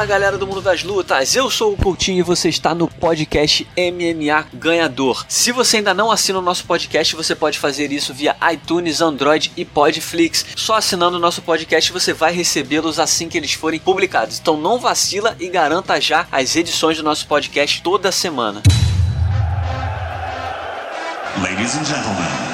Fala galera do mundo das lutas, eu sou o Coutinho e você está no podcast MMA Ganhador. Se você ainda não assina o nosso podcast, você pode fazer isso via iTunes, Android e Podflix. Só assinando o nosso podcast você vai recebê-los assim que eles forem publicados. Então não vacila e garanta já as edições do nosso podcast toda semana. Ladies and gentlemen.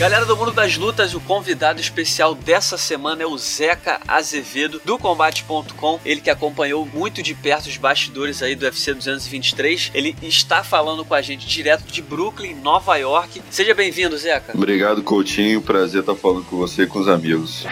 Galera do mundo das lutas, o convidado especial dessa semana é o Zeca Azevedo do Combate.com. Ele que acompanhou muito de perto os bastidores aí do UFC 223. Ele está falando com a gente direto de Brooklyn, Nova York. Seja bem-vindo, Zeca. Obrigado, Coutinho. Prazer estar falando com você e com os amigos.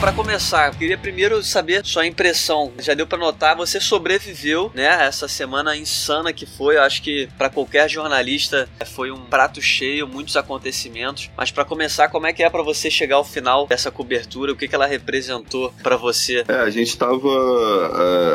Para começar, queria primeiro saber sua impressão. Já deu para notar, você sobreviveu, né? Essa semana insana que foi. Eu acho que para qualquer jornalista foi um prato cheio, muitos acontecimentos. Mas para começar, como é que é para você chegar ao final dessa cobertura? O que, que ela representou para você? É, a gente tava.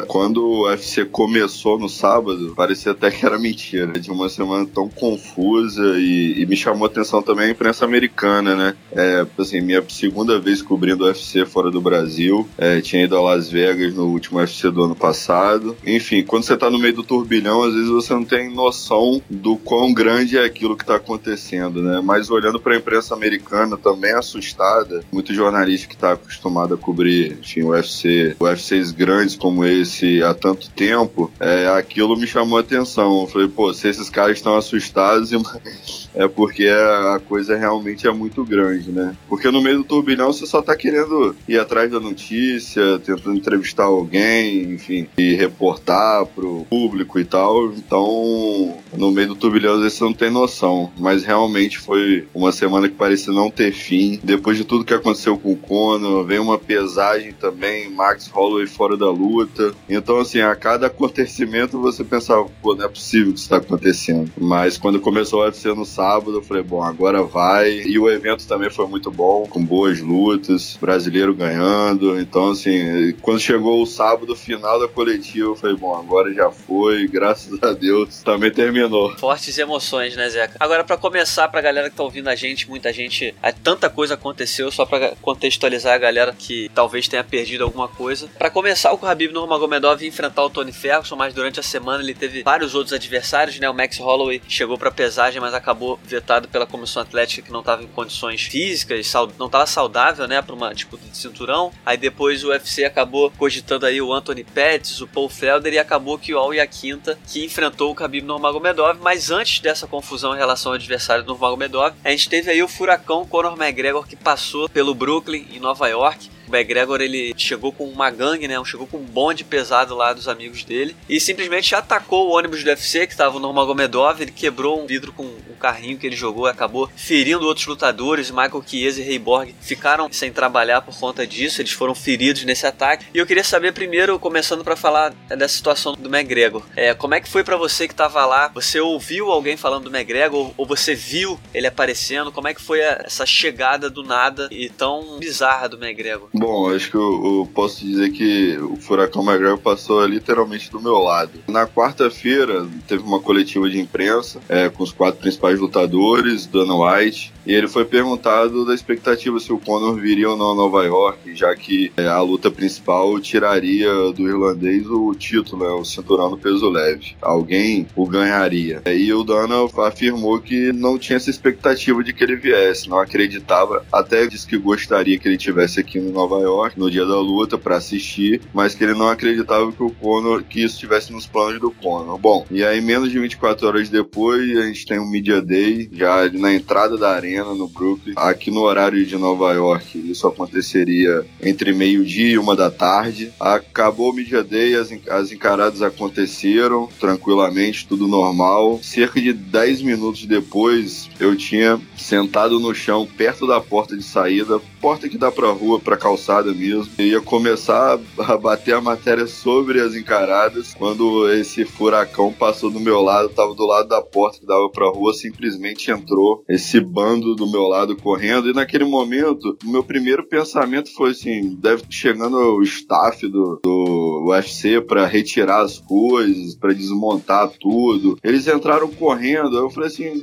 É, quando o UFC começou no sábado, parecia até que era mentira. De uma semana tão confusa e, e me chamou atenção também a imprensa americana, né? É, assim, minha segunda vez cobrindo o UFC fora do Brasil. É, tinha ido a Las Vegas no último UFC do ano passado. Enfim, quando você tá no meio do turbilhão, às vezes você não tem noção do quão grande é aquilo que tá acontecendo, né? Mas olhando para a imprensa americana também assustada, muito jornalista que tá acostumado a cobrir, enfim, o UFC, UFCs grandes como esse há tanto tempo, é, aquilo me chamou a atenção. Eu falei, pô, se esses caras estão assustados, é porque a coisa realmente é muito grande, né? Porque no meio do turbilhão você só tá querendo ir atrás da notícia, tentando entrevistar alguém, enfim, e reportar pro público e tal. Então, no meio do turbilhão, às vezes você não tem noção. Mas realmente foi uma semana que parecia não ter fim. Depois de tudo que aconteceu com o Conor, veio uma pesagem também, Max Holloway fora da luta. Então, assim, a cada acontecimento você pensava, pô, não é possível que isso está acontecendo. Mas quando começou a UFC no sábado, eu falei, bom, agora vai. E o evento também foi muito bom, com boas lutas. Brasileiro ganhando. Então, assim, quando chegou o sábado final da coletiva, eu falei, bom, agora já foi, graças a Deus, também terminou. Fortes emoções, né, Zeca? Agora, para começar, pra galera que tá ouvindo a gente, muita gente, tanta coisa aconteceu, só para contextualizar a galera que talvez tenha perdido alguma coisa. Para começar, o Khabib Nurmagomedov ia enfrentar o Tony Ferguson, mas durante a semana ele teve vários outros adversários, né? O Max Holloway chegou para pesagem, mas acabou vetado pela comissão atlética que não estava em condições físicas, não estava saudável, né, para uma disputa de cinturão. Aí depois o UFC acabou cogitando aí o Anthony Pettis, o Paul Felder e acabou que o Al Yaquinta que enfrentou o Khabib Nurmagomedov. Mas antes dessa confusão em relação ao adversário do Nurmagomedov, a gente teve aí o furacão Conor McGregor que passou pelo Brooklyn em Nova York o McGregor ele chegou com uma gangue, né? Chegou com um bonde pesado lá dos amigos dele e simplesmente atacou o ônibus do UFC que estava no Nurmagomedov. Ele quebrou um vidro com um carrinho que ele jogou, acabou ferindo outros lutadores. Michael Chiesa e Ray Borg ficaram sem trabalhar por conta disso. Eles foram feridos nesse ataque. E eu queria saber primeiro, começando para falar dessa situação do McGregor, é, como é que foi para você que estava lá? Você ouviu alguém falando do McGregor ou você viu ele aparecendo? Como é que foi essa chegada do nada e tão bizarra do McGregor? Bom, acho que eu, eu, posso dizer que o Furacão McGregor passou literalmente do meu lado. Na quarta-feira, teve uma coletiva de imprensa é, com os quatro principais lutadores, Dana White, e ele foi perguntado da expectativa se o Conor viria ou não a Nova York, já que é, a luta principal tiraria do irlandês o título, né, o cinturão no peso leve. Alguém o ganharia. E o Dana afirmou que não tinha essa expectativa de que ele viesse, não acreditava, até disse que gostaria que ele tivesse aqui no Nova York no dia da luta para assistir, mas que ele não acreditava que o Conor, que isso estivesse nos planos do Conor. Bom, e aí menos de 24 horas depois, a gente tem um Media Day, já na entrada da arena Arena, no Brooklyn. Aqui no horário de Nova York, isso aconteceria entre meio-dia e uma da tarde. Acabou o Media Day, as, as encaradas aconteceram tranquilamente, tudo normal. Cerca de 10 minutos depois, eu tinha sentado no chão, perto da porta de saída, porta que dá pra rua, pra calçada mesmo. E ia começar a bater a matéria sobre as encaradas. Quando esse furacão passou do meu lado, tava do lado da porta que dava pra rua, simplesmente entrou esse bando do meu lado correndo. E naquele momento, o meu primeiro pensamento foi assim: deve chegando o staff do, do UFC para retirar as coisas, para desmontar tudo. Eles entraram correndo. Eu falei assim: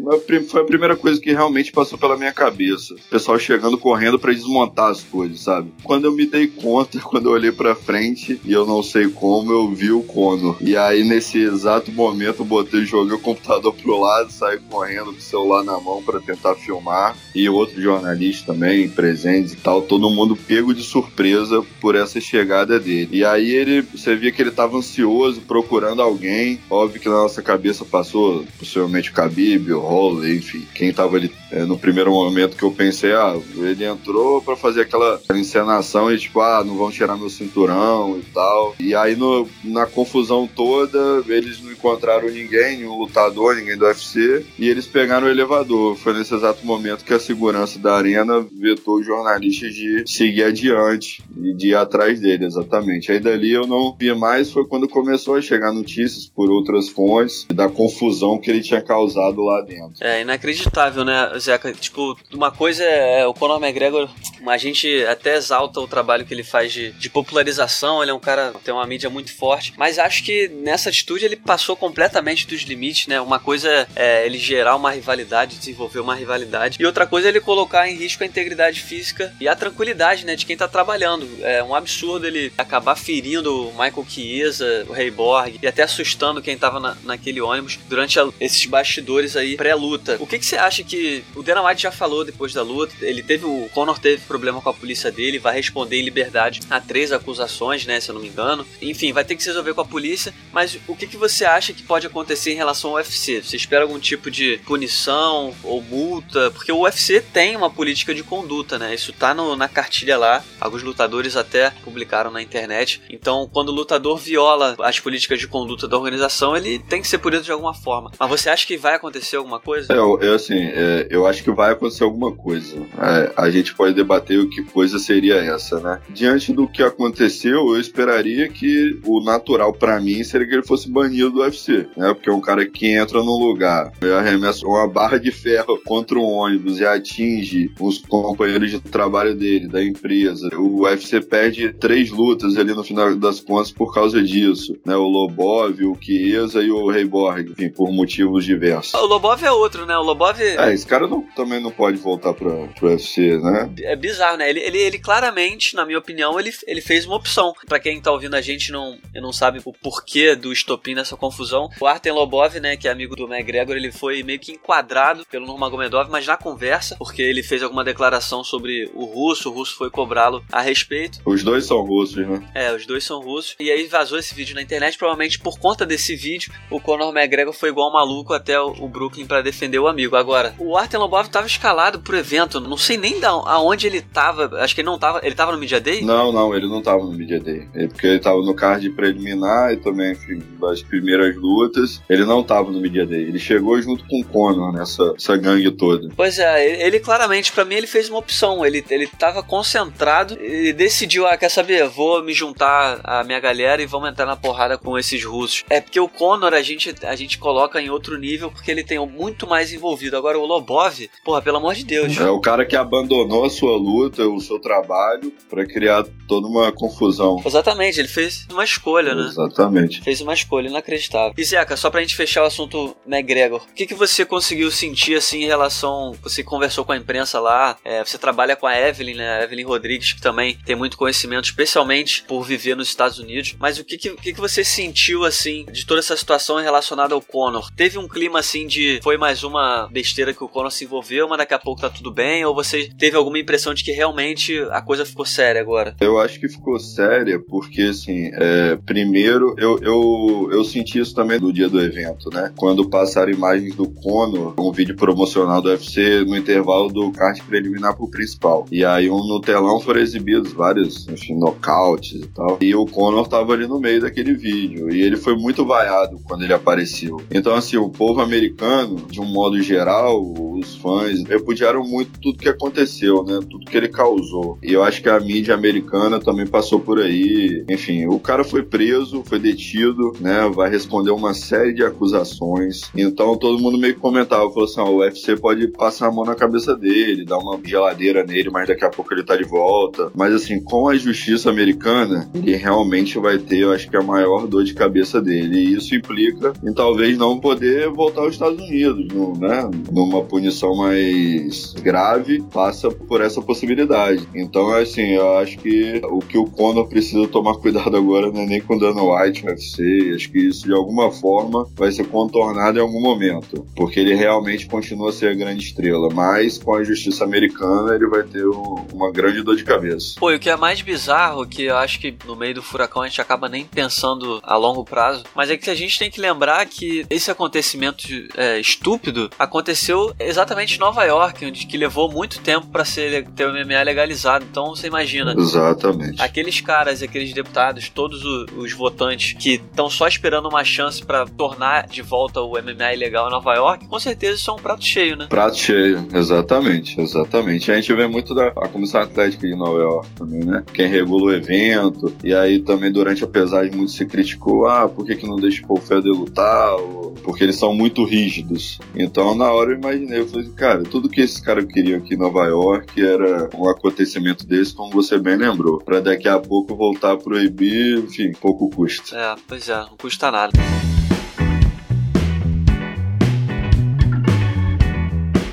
foi a primeira coisa que realmente passou pela minha cabeça. O pessoal chegando correndo para desmontar as coisas, sabe? Quando eu me dei conta, quando eu olhei para frente e eu não sei como, eu vi o Conor. E aí, nesse exato momento, eu botei, joguei o computador pro lado, saí correndo com o celular na mão para tentar filmar. E outro jornalista também, presentes e tal, todo mundo pego de surpresa por essa chegada dele. E aí ele, você via que ele tava ansioso, procurando alguém. Óbvio que na nossa cabeça passou possivelmente o Khabib, o Holloway, enfim, quem tava ali é, no primeiro momento que eu pensei, ah, ele entrou para fazer aquela encenação e tipo, ah, não vão tirar meu cinturão e tal. E aí no, na confusão toda, eles não encontraram ninguém, nenhum lutador, ninguém do UFC, e eles pegaram o elevador. Foi nesse exato momento que a segurança da arena vetou os jornalistas de seguir adiante e de ir atrás dele, exatamente. Aí dali eu não vi mais, foi quando começou a chegar notícias por outras fontes da confusão que ele tinha causado lá dentro. É inacreditável, né, Zeca? Tipo, uma coisa é o Conor McGregor, a gente até exalta o trabalho que ele faz de, de popularização, ele é um cara tem uma mídia muito forte, mas acho que nessa atitude ele passou completamente dos limites, né? Uma coisa é ele gerar uma rivalidade, desenvolver uma rivalidade, e outra coisa é ele colocar em risco a integridade física e a tranquilidade, né, de quem tá trabalhando. É um absurdo ele acabar ferindo o Michael Chiesa, o Rei Borg, e até assustando quem tava na, naquele ônibus durante a, esses bastidores aí pré-luta. O que, que você acha que o Dana White já falou depois da luta? Ele teve o Conor teve problema com a polícia dele, vai responder em liberdade a três acusações, né, se eu não me engano. Enfim, vai ter que se resolver com a polícia, mas o que, que você acha que pode acontecer em relação ao UFC? Você espera algum tipo de punição ou multa? Porque o UFC tem uma política de conduta, né? Isso tá no, na cartilha lá. Alguns lutadores até publicaram na internet. Então, quando o lutador viola as políticas de conduta da organização, ele tem que ser punido de alguma forma. Mas você acha que vai acontecer alguma coisa? É, eu, eu assim, é, eu acho que vai acontecer alguma coisa. É, a gente pode debater o que coisa seria essa, né? Diante do que aconteceu, eu esperaria que o natural para mim seria que ele fosse banido do UFC, né? Porque é um cara que entra num lugar, arremessa uma barra de ferro contra um ônibus e atinge os companheiros de trabalho dele, da empresa. O UFC perde três lutas ali no final das contas por causa disso, né? O Lobov, o Chiesa e o Reiborg, enfim, por motivos diversos. O Lobov é outro, né? O Lobov... É, esse cara não, também não pode voltar pra, pro UFC, né? É bizarro, né? Ele, ele, ele claramente, na minha opinião, ele, ele fez uma opção. Para quem tá ouvindo a gente não, não sabe o porquê do estopim nessa confusão, o Artem Lobov, né, que é amigo do McGregor, ele foi meio que enquadrado pelo Nurmagomedov, mas na conversa, porque ele fez alguma declaração sobre o russo, o russo foi cobrá-lo a respeito. Os dois são russos, né? É, os dois são russos. E aí vazou esse vídeo na internet, provavelmente por conta desse vídeo, o Conor McGregor foi igual um maluco até o Brooklyn para defender o amigo. Agora, o Artem Lobov tava escalado pro evento, não sei nem da, aonde ele tava, acho que ele não tava, ele tava no Media Day? Não, não, ele não tava no Media Day. É porque ele tava no card preliminar e também, enfim, das primeiras lutas, ele não tava no Media Day. Ele chegou junto com o Conor nessa essa gangue toda. Pois é, ele, ele claramente, para mim, ele fez uma opção. Ele, ele tava concentrado, ele decidiu, ah, quer saber, vou me juntar à minha galera e vamos entrar na porrada com esses russos. É porque o Conor a gente, a gente coloca em outro nível porque ele tem muito mais envolvido. Agora o Lobov, porra, pelo amor de Deus. É o cara que abandonou a sua luta, o seu trabalho, para criar toda uma confusão. Exatamente, ele fez uma escolha, né? Exatamente. Fez uma escolha inacreditável. E Zeca, só pra gente fechar o assunto McGregor, o que, que você conseguiu sentir assim em relação. Você conversou com a imprensa lá, é, você trabalha com a Evelyn, né? A Evelyn Rodrigues, que também tem muito conhecimento, especialmente por viver nos Estados Unidos. Mas o que, que, que, que você sentiu assim de toda essa situação relacionada ao Conor? Teve um clima assim de foi mais uma besteira que o Conor se envolveu, mas daqui a pouco tá tudo bem? Ou você teve alguma impressão de que realmente a coisa ficou séria agora? Eu acho que ficou séria porque, assim, é, primeiro eu, eu, eu senti isso também no dia do evento, né? Quando passaram imagens do Conor, um vídeo promocional do UFC no intervalo do kart preliminar pro principal. E aí um, no telão foram exibidos vários, enfim, nocautes e tal. E o Conor tava ali no meio daquele vídeo. E ele foi muito vaiado quando ele apareceu. Então, assim, o povo americano, de um modo geral, os fãs repudiaram muito tudo que aconteceu, né? Tudo que ele causou. E eu acho que a mídia americana também passou por aí. Enfim, o cara foi preso, foi detido, né? Vai responder uma série de acusações. Então todo mundo meio que comentava, falou assim: ó, o UFC pode passar a mão na cabeça dele, dar uma geladeira nele, mas daqui a pouco ele tá de volta. Mas assim, com a justiça americana, ele realmente vai ter, eu acho que a maior dor de cabeça dele. E isso implica em talvez não poder voltar aos Estados Unidos, no, né? Numa punição mais grave, passa por essa possibilidade. Então, assim, eu acho que o que o Conor precisa tomar cuidado agora não é nem com o Dana White no UFC. Acho que isso de alguma forma vai ser contornado em algum momento, porque ele realmente continua a ser a grande estrela. Mas com a justiça americana ele vai ter um, uma grande dor de cabeça. Pô, e o que é mais bizarro, que eu acho que no meio do furacão a gente acaba nem pensando a longo prazo, mas é que a gente tem que lembrar que esse acontecimento é, estúpido aconteceu exatamente em Nova York, onde que levou muito tempo para ser ter o MMA legalizado. Então você imagina. Exatamente. Aqueles caras, aqueles deputados, todos os, os votantes que estão só esperando uma chance para tornar de volta o MMA ilegal em Nova York, com certeza isso é um prato cheio, né? Prato cheio, exatamente, exatamente. A gente vê muito da a Comissão Atlética de Nova York também, né? Quem regula o evento, e aí também durante a pesagem muito se criticou, ah, por que, que não deixa o Paul Felder lutar? Porque eles são muito rígidos. Então na hora eu imaginei, eu falei, cara, tudo que esses caras queriam aqui em Nova York era um acontecimento desse, como você bem lembrou, para daqui a pouco voltar a proibir, enfim, pouco custa. É, pois é, não custa nada.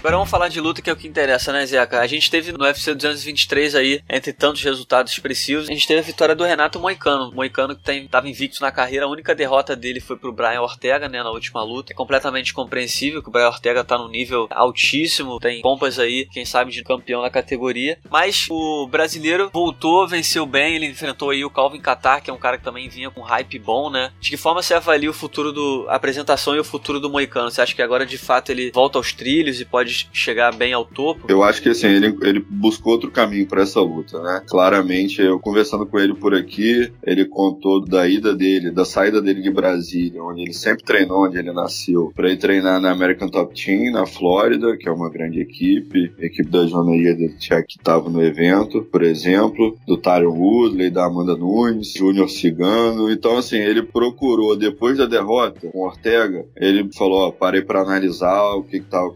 Agora vamos falar de luta, que é o que interessa, né, Zeca? A gente teve no UFC 223 aí, entre tantos resultados expressivos, a gente teve a vitória do Renato Moicano. Moicano que tem, tava invicto na carreira, a única derrota dele foi pro Brian Ortega, né, na última luta. É completamente compreensível que o Brian Ortega tá num nível altíssimo, tem pompas aí, quem sabe, de campeão na categoria. Mas o brasileiro voltou, venceu bem, ele enfrentou aí o Calvin Qatar, que é um cara que também vinha com hype bom, né? De que forma você avalia o futuro do a apresentação e o futuro do Moicano? Você acha que agora de fato ele volta aos trilhos e pode chegar bem ao topo? Eu acho que assim, ele, ele buscou outro caminho para essa luta, né? Claramente, eu conversando com ele por aqui, ele contou da ida dele, da saída dele de Brasília, onde ele sempre treinou, onde ele nasceu, para ir treinar na American Top Team, na Flórida, que é uma grande equipe, equipe da Jona Jedrzejczyk que estava no evento, por exemplo, do Tyron Woodley, da Amanda Nunes, Júnior Cigano. Então, assim, ele procurou, depois da derrota com Ortega, ele falou: ó, parei para analisar o que estava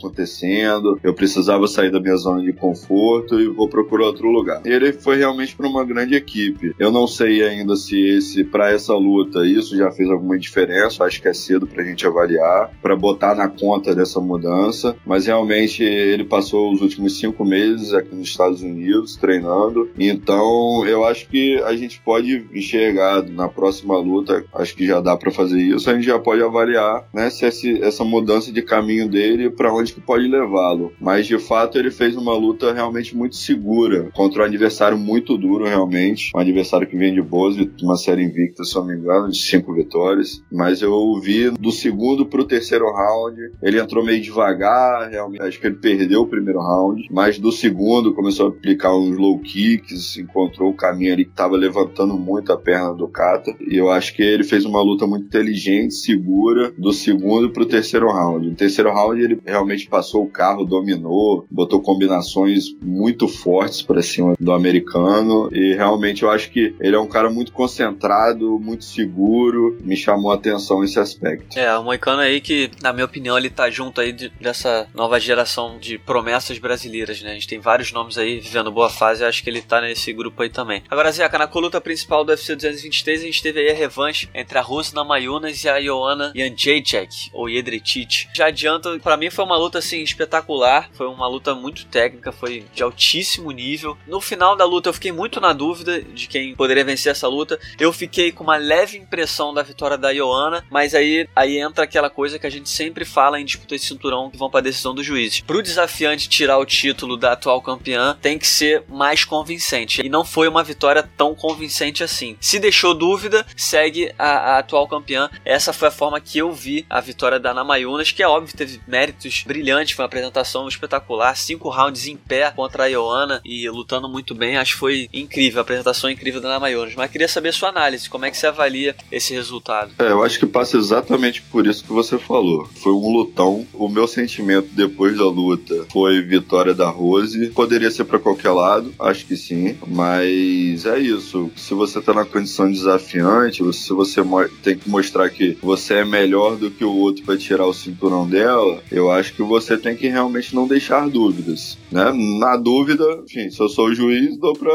eu precisava sair da minha zona de conforto e vou procurar outro lugar. Ele foi realmente para uma grande equipe. Eu não sei ainda se esse para essa luta isso já fez alguma diferença, acho que é cedo para a gente avaliar, para botar na conta dessa mudança, mas realmente ele passou os últimos cinco meses aqui nos Estados Unidos treinando, então eu acho que a gente pode enxergar na próxima luta, acho que já dá para fazer isso, a gente já pode avaliar né, se essa mudança de caminho dele para onde que pode levar Mas de fato ele fez uma luta realmente muito segura contra um adversário muito duro, realmente. Um adversário que vem de boas, uma série invicta, se não me engano, de cinco vitórias. Mas eu vi do segundo pro terceiro round, ele entrou meio devagar, realmente. Acho que ele perdeu o primeiro round, mas do segundo começou a aplicar uns low kicks, encontrou o caminho ali que estava levantando muito a perna do Kata. E eu acho que ele fez uma luta muito inteligente, segura, do segundo pro terceiro round. No terceiro round ele realmente passou o carro dominou, botou combinações muito fortes para cima do americano e realmente eu acho que ele é um cara muito concentrado, muito seguro, me chamou a atenção esse aspecto. É, o Moicano aí que, na minha opinião, ele tá junto aí de, dessa nova geração de promessas brasileiras, né? A gente tem vários nomes aí vivendo boa fase, eu acho que ele tá nesse grupo aí também. Agora, Zeca, na coluta principal do UFC 223, a gente teve aí a revanche entre a Rusna Mayunas e a Joanna Janjacek, ou Jedrzejczyk. Já adianto, para mim foi uma luta assim espetacular espetacular. Foi uma luta muito técnica, foi de altíssimo nível. No final da luta eu fiquei muito na dúvida de quem poderia vencer essa luta. Eu fiquei com uma leve impressão da vitória da Ioana, mas aí, aí entra aquela coisa que a gente sempre fala em disputas de cinturão que vão para decisão dos juízes. Pro desafiante tirar o título da atual campeã, tem que ser mais convincente. E não foi uma vitória tão convincente assim. Se deixou dúvida, segue a, a atual campeã. Essa foi a forma que eu vi a vitória da Namayunas, que é óbvio, teve méritos brilhantes, foi uma apresentação espetacular, cinco rounds em pé contra a Ioana e lutando muito bem. Acho que foi incrível, a apresentação incrível da Namayonas. Mas queria saber sua análise, como é que você avalia esse resultado? É, eu acho que passa exatamente por isso que você falou. Foi um lutão. O meu sentimento depois da luta foi vitória da Rose. Poderia ser para qualquer lado, acho que sim, mas é isso. Se você tá na condição desafiante, se você tem que mostrar que você é melhor do que o outro para tirar o cinturão dela, eu acho que você tem que realmente não deixar dúvidas, né? Na dúvida, enfim, se eu sou o juiz, dou pra,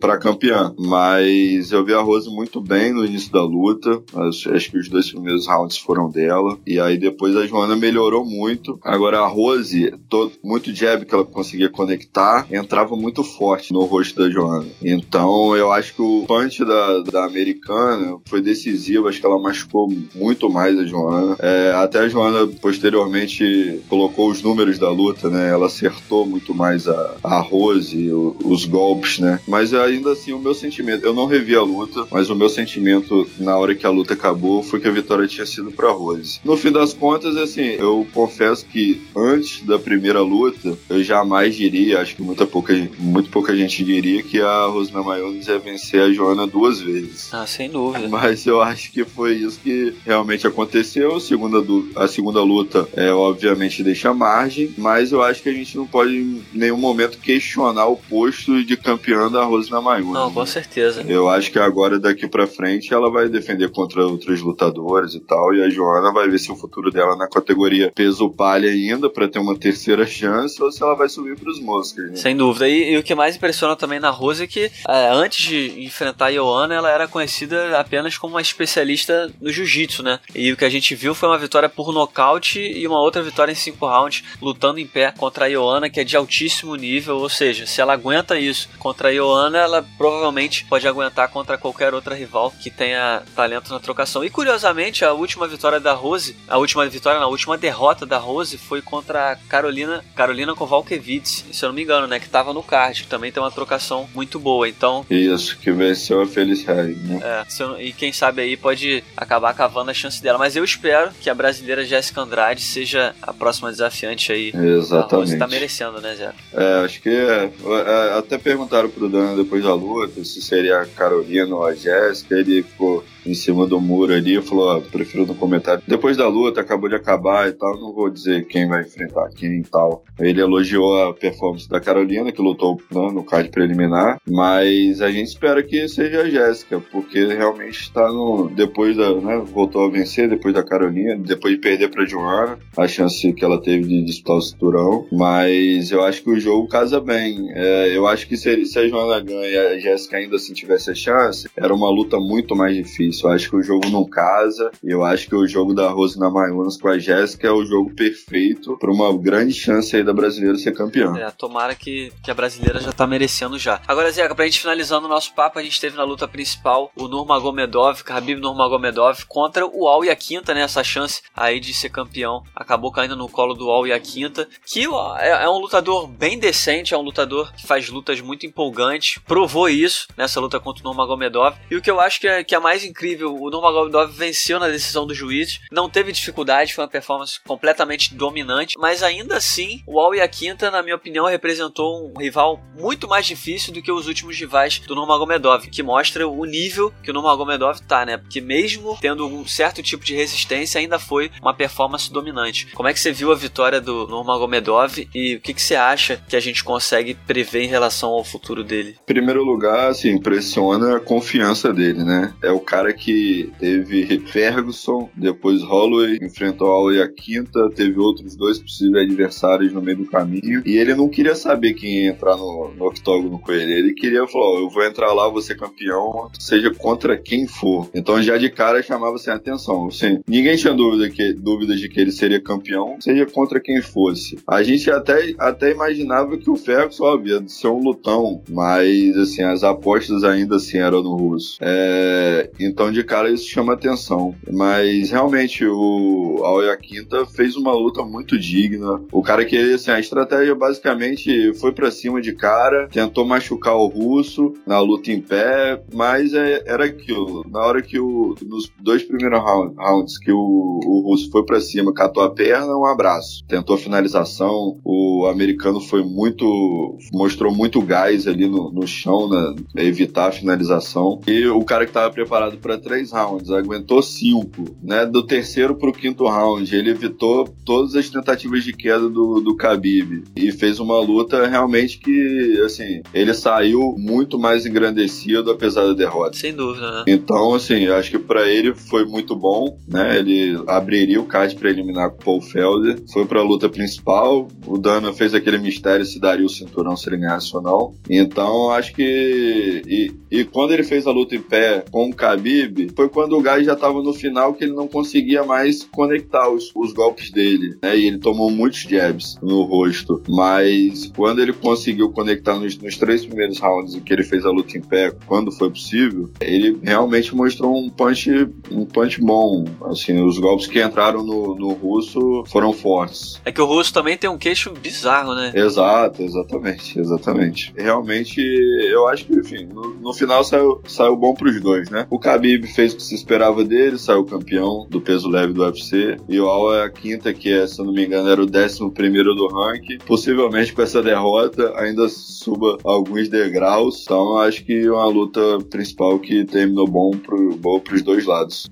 para campeã. Mas eu vi a Rose muito bem no início da luta. Acho, acho, que os dois primeiros rounds foram dela. E aí depois a Joana melhorou muito. Agora a Rose, todo, muito jab que ela conseguia conectar, entrava muito forte no rosto da Joana. Então eu acho que o punch da, da americana foi decisivo. Acho que ela machucou muito mais a Joana. É, até a Joana posteriormente colocou os números da luta, né? Ela acertou muito mais a, a Rose, o, os golpes, né? Mas ainda assim, o meu sentimento, eu não revi a luta, mas o meu sentimento na hora que a luta acabou foi que a vitória tinha sido pra Rose. No fim das contas, assim, eu confesso que antes da primeira luta, eu jamais diria, acho que muita pouca, muito pouca gente diria que a Rose Namajunas ia vencer a Joana duas vezes. Ah, sem dúvida. Mas eu acho que foi isso que realmente aconteceu. A segunda, a segunda luta, é, obviamente, deixa margem, mas eu acho que a gente não pode em nenhum momento questionar o posto de campeã da Rose Namajunas. Não, com certeza. Eu acho que agora, daqui pra frente, ela vai defender contra outros lutadores e tal, e a Joana vai ver se o futuro dela na categoria peso palha ainda para ter uma terceira chance ou se ela vai subir pros Moscas. Né? Sem dúvida. E, e, o que mais impressiona também na Rose é que é, antes de enfrentar a Joana, ela era conhecida apenas como uma especialista no jiu-jitsu, né? E o que a gente viu foi uma vitória por nocaute e uma outra vitória em cinco rounds, lutando em pé contra a Joana, que é de altíssimo nível, ou seja, se ela aguenta isso contra a Joana, ela provavelmente pode aguentar contra qualquer outra rival que tenha talento na trocação. E curiosamente, a última vitória da Rose, a última vitória, na última derrota da Rose foi contra a Carolina, Carolina Kovalkiewicz, se eu não me engano, né, que tava no card, também tem uma trocação muito boa. Então, isso que venceu a Feliz Harry, né? É, eu, e quem sabe aí pode acabar cavando a chance dela, mas eu espero que a brasileira Jéssica Andrade seja a próxima desafiante aí. Exatamente. A Rose tá merecendo, né, Zé? É, acho que é, é, até perguntaram pro Dan depois da luta se seria a Carolina ou a Jéssica, ele ficou em cima do muro ali falou: ó, prefiro no comentário. Depois da luta, acabou de acabar e tal, não vou dizer quem vai enfrentar quem e tal. Ele elogiou a performance da Carolina, que lutou né, no card preliminar, mas a gente espera que seja a Jéssica, porque realmente está no. Depois da. Né, voltou a vencer depois da Carolina, depois de perder para Joana, a chance que ela teve de disputar o cinturão, mas eu acho que o jogo casa bem. É, eu acho que se, se a Joana ganha e a Jéssica ainda assim tivesse a chance, era uma luta muito mais difícil isso. Eu acho que o jogo não casa. E eu acho que o jogo da Rose na Mayunas com a Jéssica é o jogo perfeito para uma grande chance aí da brasileira ser campeã. É, tomara que, que a brasileira já tá merecendo já. Agora, Zeca, pra gente finalizando o nosso papo, a gente teve na luta principal o Nurmagomedov, Khabib Nurmagomedov contra o Al Yaquinta, né? Essa chance aí de ser campeão acabou caindo no colo do Al Yaquinta, que é, é um lutador bem decente, é um lutador que faz lutas muito empolgantes, provou isso nessa luta contra o Nurmagomedov. E o que eu acho que é, que é mais incrível incrível. O Nurmagomedov venceu na decisão dos juízes, não teve dificuldade, foi uma performance completamente dominante, mas ainda assim, o Al Yaquinta, na minha opinião, representou um rival muito mais difícil do que os últimos rivais do Nurmagomedov, que mostra o nível que o Nurmagomedov tá, né? Porque mesmo tendo um certo tipo de resistência, ainda foi uma performance dominante. Como é que você viu a vitória do Nurmagomedov e o que, que você acha que a gente consegue prever em relação ao futuro dele? Em primeiro lugar, assim, impressiona a confiança dele, né? É o cara que teve Ferguson, depois Holloway, enfrentou a Quinta, teve outros dois possíveis adversários no meio do caminho, e ele não queria saber quem ia entrar no, no octógono com ele, ele queria falar, oh, eu vou entrar lá, vou ser campeão, seja contra quem for. Então já de cara chamava-se assim, a atenção, assim, ninguém tinha dúvida que, dúvidas de que ele seria campeão, seja contra quem fosse. A gente até, até imaginava que o Ferguson, óbvio, ia ser um lutão, mas assim, as apostas ainda assim eram no russo. É, então Então, de cara, isso chama atenção. Mas, realmente, o Aoya Quinta fez uma luta muito digna. O cara que, assim, a estratégia basicamente foi para cima de cara, tentou machucar o russo na luta em pé, mas é, era aquilo. Na hora que o. Nos dois primeiros rounds que o, o russo foi para cima, catou a perna, um abraço. Tentou finalização. O americano foi muito. mostrou muito gás ali no, no chão, né? Evitar a finalização. E o cara que estava preparado para três rounds aguentou cinco, né? Do terceiro pro quinto round, ele evitou todas as tentativas de queda do, do Khabib e fez uma luta realmente que, assim, ele saiu muito mais engrandecido apesar da derrota. Sem dúvida, né? Então, assim, acho que para ele foi muito bom, né? Ele abriria o card para eliminar o Paul Felder, foi para a luta principal. O Dana fez aquele mistério se daria o cinturão se ele ganhasse ou não. Então, acho que e, e quando ele fez a luta em pé com o Khabib, foi quando o Gás já estava no final que ele não conseguia mais conectar os, os golpes dele, né? E ele tomou muitos jabs no rosto, mas quando ele conseguiu conectar nos, nos três primeiros rounds em que ele fez a luta em pé, quando foi possível, ele realmente mostrou um punch, um punch bom. Assim, os golpes que entraram no, no russo foram fortes. É que o russo também tem um queixo bizarro, né? Exato, exatamente, exatamente. Realmente, eu acho que, enfim, no, no final saiu, saiu bom pros dois, né? O Khabib fez o que se esperava dele, saiu campeão do peso leve do UFC, e o Al é a quinta, que é, se não me engano, era o décimo primeiro do ranking. Possivelmente com essa derrota ainda suba alguns degraus. Então acho que é uma luta principal que terminou bom, pro, bom dois lados.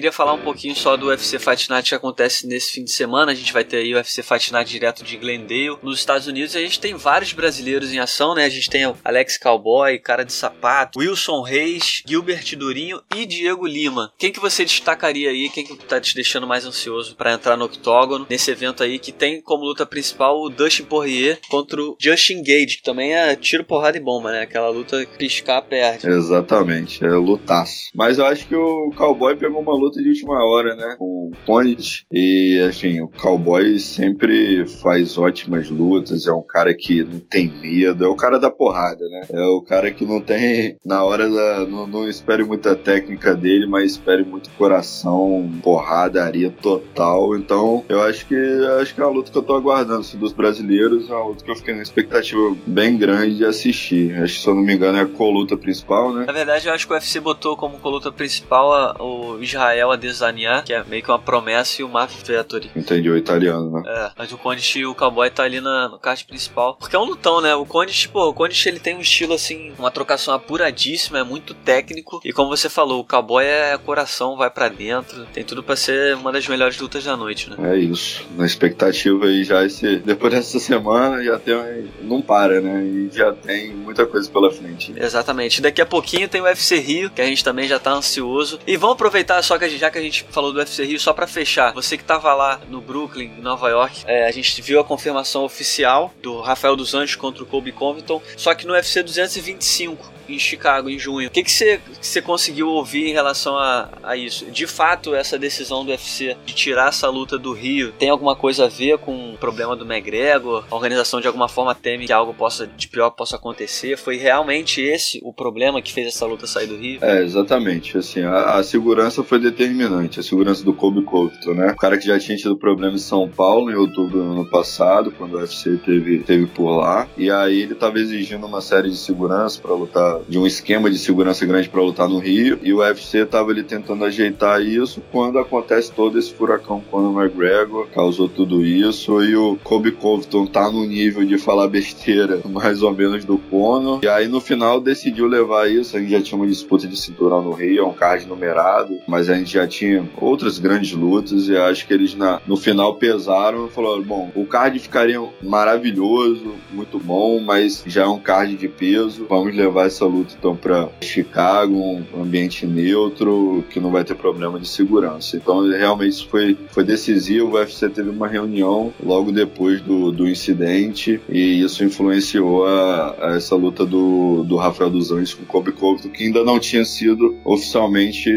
Queria falar um pouquinho só do UFC Fight Night que acontece nesse fim de semana. A gente vai ter aí o UFC Fight Night direto de Glendale, nos Estados Unidos. A gente tem vários brasileiros em ação, né? A gente tem o Alex Cowboy, Cara de Sapato, Wilson Reis, Gilbert Durinho e Diego Lima. Quem que você destacaria aí? Quem que tá te deixando mais ansioso para entrar no octógono nesse evento aí que tem como luta principal o Dustin Poirier contra o Justin Gage, que também é tiro, porrada e bomba, né? Aquela luta piscar, perde. Exatamente, é lutaço. Mas eu acho que o Cowboy pegou uma luta de última hora, né? Com o Ponit. E, assim, o Cowboy sempre faz ótimas lutas. É um cara que não tem medo. É o cara da porrada, né? É o cara que não tem. Na hora da. Não, não espere muita técnica dele, mas espere muito coração, porradaria total. Então, eu acho que acho que é uma luta que eu tô aguardando. Assim, dos brasileiros, é uma luta que eu fiquei na expectativa bem grande de assistir. Acho que, se eu não me engano, é a coluta principal, né? Na verdade, eu acho que o UFC botou como coluta principal o Israel Israel Adesanya, que é meio que uma promessa, e o Mark Vettori. Entendi, o italiano, né? É, mas o Condit e o Cowboy tá ali na, no card principal. Porque é um lutão, né? O Condit, pô, o Condit ele tem um estilo assim, uma trocação apuradíssima, é muito técnico. E como você falou, o Cowboy é coração, vai para dentro. Tem tudo para ser uma das melhores lutas da noite, né? É isso. Na expectativa aí já esse. Depois dessa semana já tem. Não para, né? E já tem muita coisa pela frente. Exatamente. Daqui a pouquinho tem o UFC Rio, que a gente também já tá ansioso. E vamos aproveitar só que já que a gente falou do UFC Rio, só para fechar, você que tava lá no Brooklyn, em Nova York, é, a gente viu a confirmação oficial do Rafael dos Anjos contra o Colby Covington, só que no UFC 225 em Chicago em junho. O que você que conseguiu ouvir em relação a, a isso? De fato, essa decisão do UFC de tirar essa luta do Rio tem alguma coisa a ver com o problema do McGregor? A organização de alguma forma teme que algo possa de pior possa acontecer? Foi realmente esse o problema que fez essa luta sair do Rio? É, exatamente. Assim, a, a segurança foi determinante, a segurança do Kobe Covington, né? O cara que já tinha tido problema em São Paulo em outubro do ano passado, quando o UFC teve, teve por lá, e aí ele estava exigindo uma série de segurança para lutar de um esquema de segurança grande para lutar no Rio, e o UFC estava ali tentando ajeitar isso quando acontece todo esse furacão com o McGregor, causou tudo isso, e o Kobe Covington tá no nível de falar besteira mais ou menos do Conor, e aí no final decidiu levar isso, a gente já tinha uma disputa de cinturão no Rio, é um card numerado, mas a gente já tinha outras grandes lutas, e acho que eles na, no final pesaram e falaram, bom, o card ficaria maravilhoso, muito bom, mas já é um card de peso, vamos levar essa luta então para Chicago, um ambiente neutro, que não vai ter problema de segurança. Então realmente isso foi, foi decisivo. O UFC teve uma reunião logo depois do, do incidente e isso influenciou a, a essa luta do, do Rafael dos Anjos com o Kobe Covington, que ainda não tinha sido oficialmente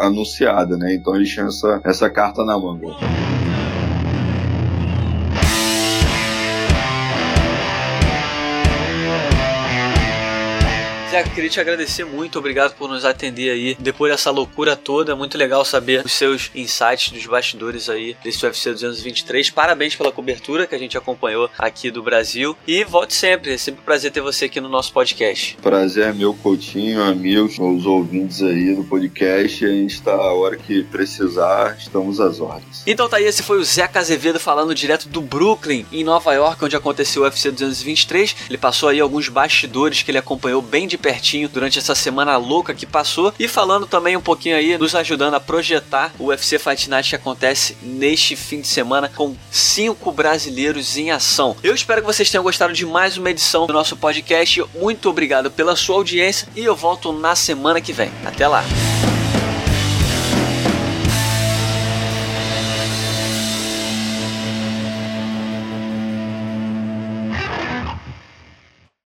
anunciada, né? Então ele tinha essa, essa carta na manga. Zé, queria te agradecer muito, obrigado por nos atender aí. Depois dessa loucura toda, muito legal saber os seus insights dos bastidores aí desse UFC 223. Parabéns pela cobertura que a gente acompanhou aqui do Brasil. E volte sempre, é sempre um prazer ter você aqui no nosso podcast. Prazer é meu, Coutinho, amigos, os ouvintes aí do podcast. A gente está a hora que precisar, estamos às ordens. Então tá aí, esse foi o Zé Azevedo falando direto do Brooklyn, em Nova York, onde aconteceu o UFC 223. Ele passou aí alguns bastidores que ele acompanhou bem de pertinho durante essa semana louca que passou e falando também um pouquinho aí, nos ajudando a projetar o UFC Fight Night que acontece neste fim de semana com cinco brasileiros em ação. Eu espero que vocês tenham gostado de mais uma edição do nosso podcast. Muito obrigado pela sua audiência e eu volto na semana que vem. Até lá!